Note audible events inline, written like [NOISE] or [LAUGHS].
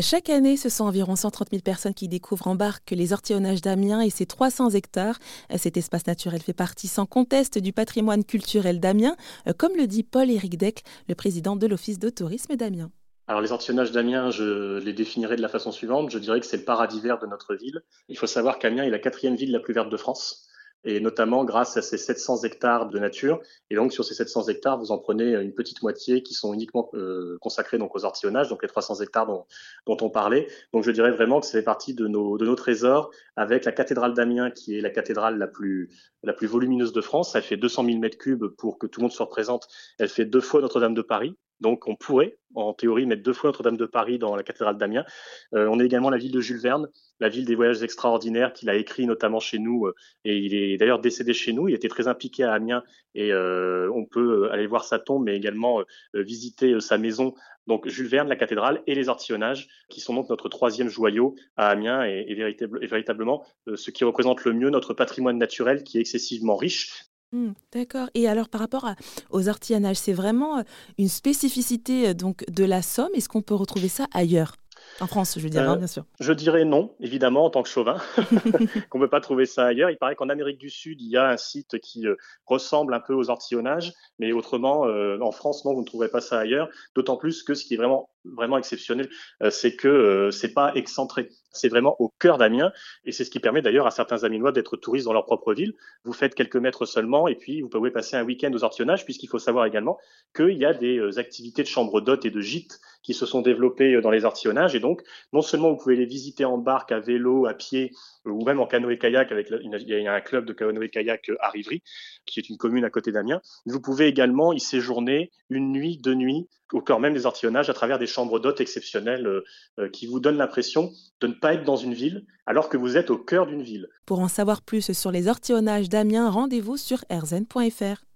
Chaque année, ce sont environ 130 000 personnes qui découvrent en barque les ortillonnages d'Amiens et ses 300 hectares. Cet espace naturel fait partie sans conteste du patrimoine culturel d'Amiens, comme le dit Paul-Éric Deck, le président de l'Office de tourisme d'Amiens. Alors les ortillonnages d'Amiens, je les définirais de la façon suivante. Je dirais que c'est le paradis vert de notre ville. Il faut savoir qu'Amiens est la quatrième ville la plus verte de France et notamment grâce à ces 700 hectares de nature. Et donc sur ces 700 hectares, vous en prenez une petite moitié qui sont uniquement euh, consacrés donc aux ortillonnages, donc les 300 hectares dont, dont, on parlait. Donc je dirais vraiment que c'est partie de nos, de nos trésors, avec la cathédrale d'Amiens qui est la cathédrale la plus la plus volumineuse de France. Elle fait 200 000 mètres cubes pour que tout le monde se représente. Elle fait deux fois Notre-Dame de Paris. Donc on pourrait, en théorie, mettre deux fois Notre-Dame de Paris dans la cathédrale d'Amiens. Euh, on est également la ville de Jules Verne, la ville des voyages extraordinaires qu'il a écrit notamment chez nous. Euh, et il est d'ailleurs décédé chez nous. Il était très impliqué à Amiens et euh, on peut aller voir sa tombe, mais également visiter sa maison. Donc Jules Verne, la cathédrale et les ortillonnages, qui sont donc notre troisième joyau à Amiens et véritablement ce qui représente le mieux notre patrimoine naturel qui est excessivement riche, Mmh, d'accord. Et alors par rapport aux artillonnages, c'est vraiment une spécificité donc de la Somme? Est-ce qu'on peut retrouver ça ailleurs? En France, je veux dire, hein, bien sûr. Je dirais non, évidemment, en tant que chauvin, [LAUGHS] qu'on ne peut pas trouver ça ailleurs. Il paraît qu'en Amérique du Sud, il y a un site qui ressemble un peu aux artillonnages, mais autrement, en France, non, vous ne trouverez pas ça ailleurs. D'autant plus que ce qui est vraiment vraiment exceptionnel, c'est que c'est pas excentré. C'est vraiment au cœur d'Amiens et c'est ce qui permet d'ailleurs à certains Amiénois d'être touristes dans leur propre ville. Vous faites quelques mètres seulement et puis vous pouvez passer un week-end aux ortillonnages puisqu'il faut savoir également qu'il y a des activités de chambre d'hôtes et de gîtes qui se sont développées dans les artillonnages et donc non seulement vous pouvez les visiter en barque, à vélo, à pied ou même en canoë-kayak avec il y a un club de canoë-kayak à Rivry qui est une commune à côté d'Amiens. Vous pouvez également y séjourner une nuit, deux nuits au cœur même des artillonnages à travers des chambres d'hôtes exceptionnelles euh, euh, qui vous donnent l'impression de ne pas être dans une ville alors que vous êtes au cœur d'une ville. Pour en savoir plus sur les ortillonnages d'Amiens, rendez-vous sur rzn.fr.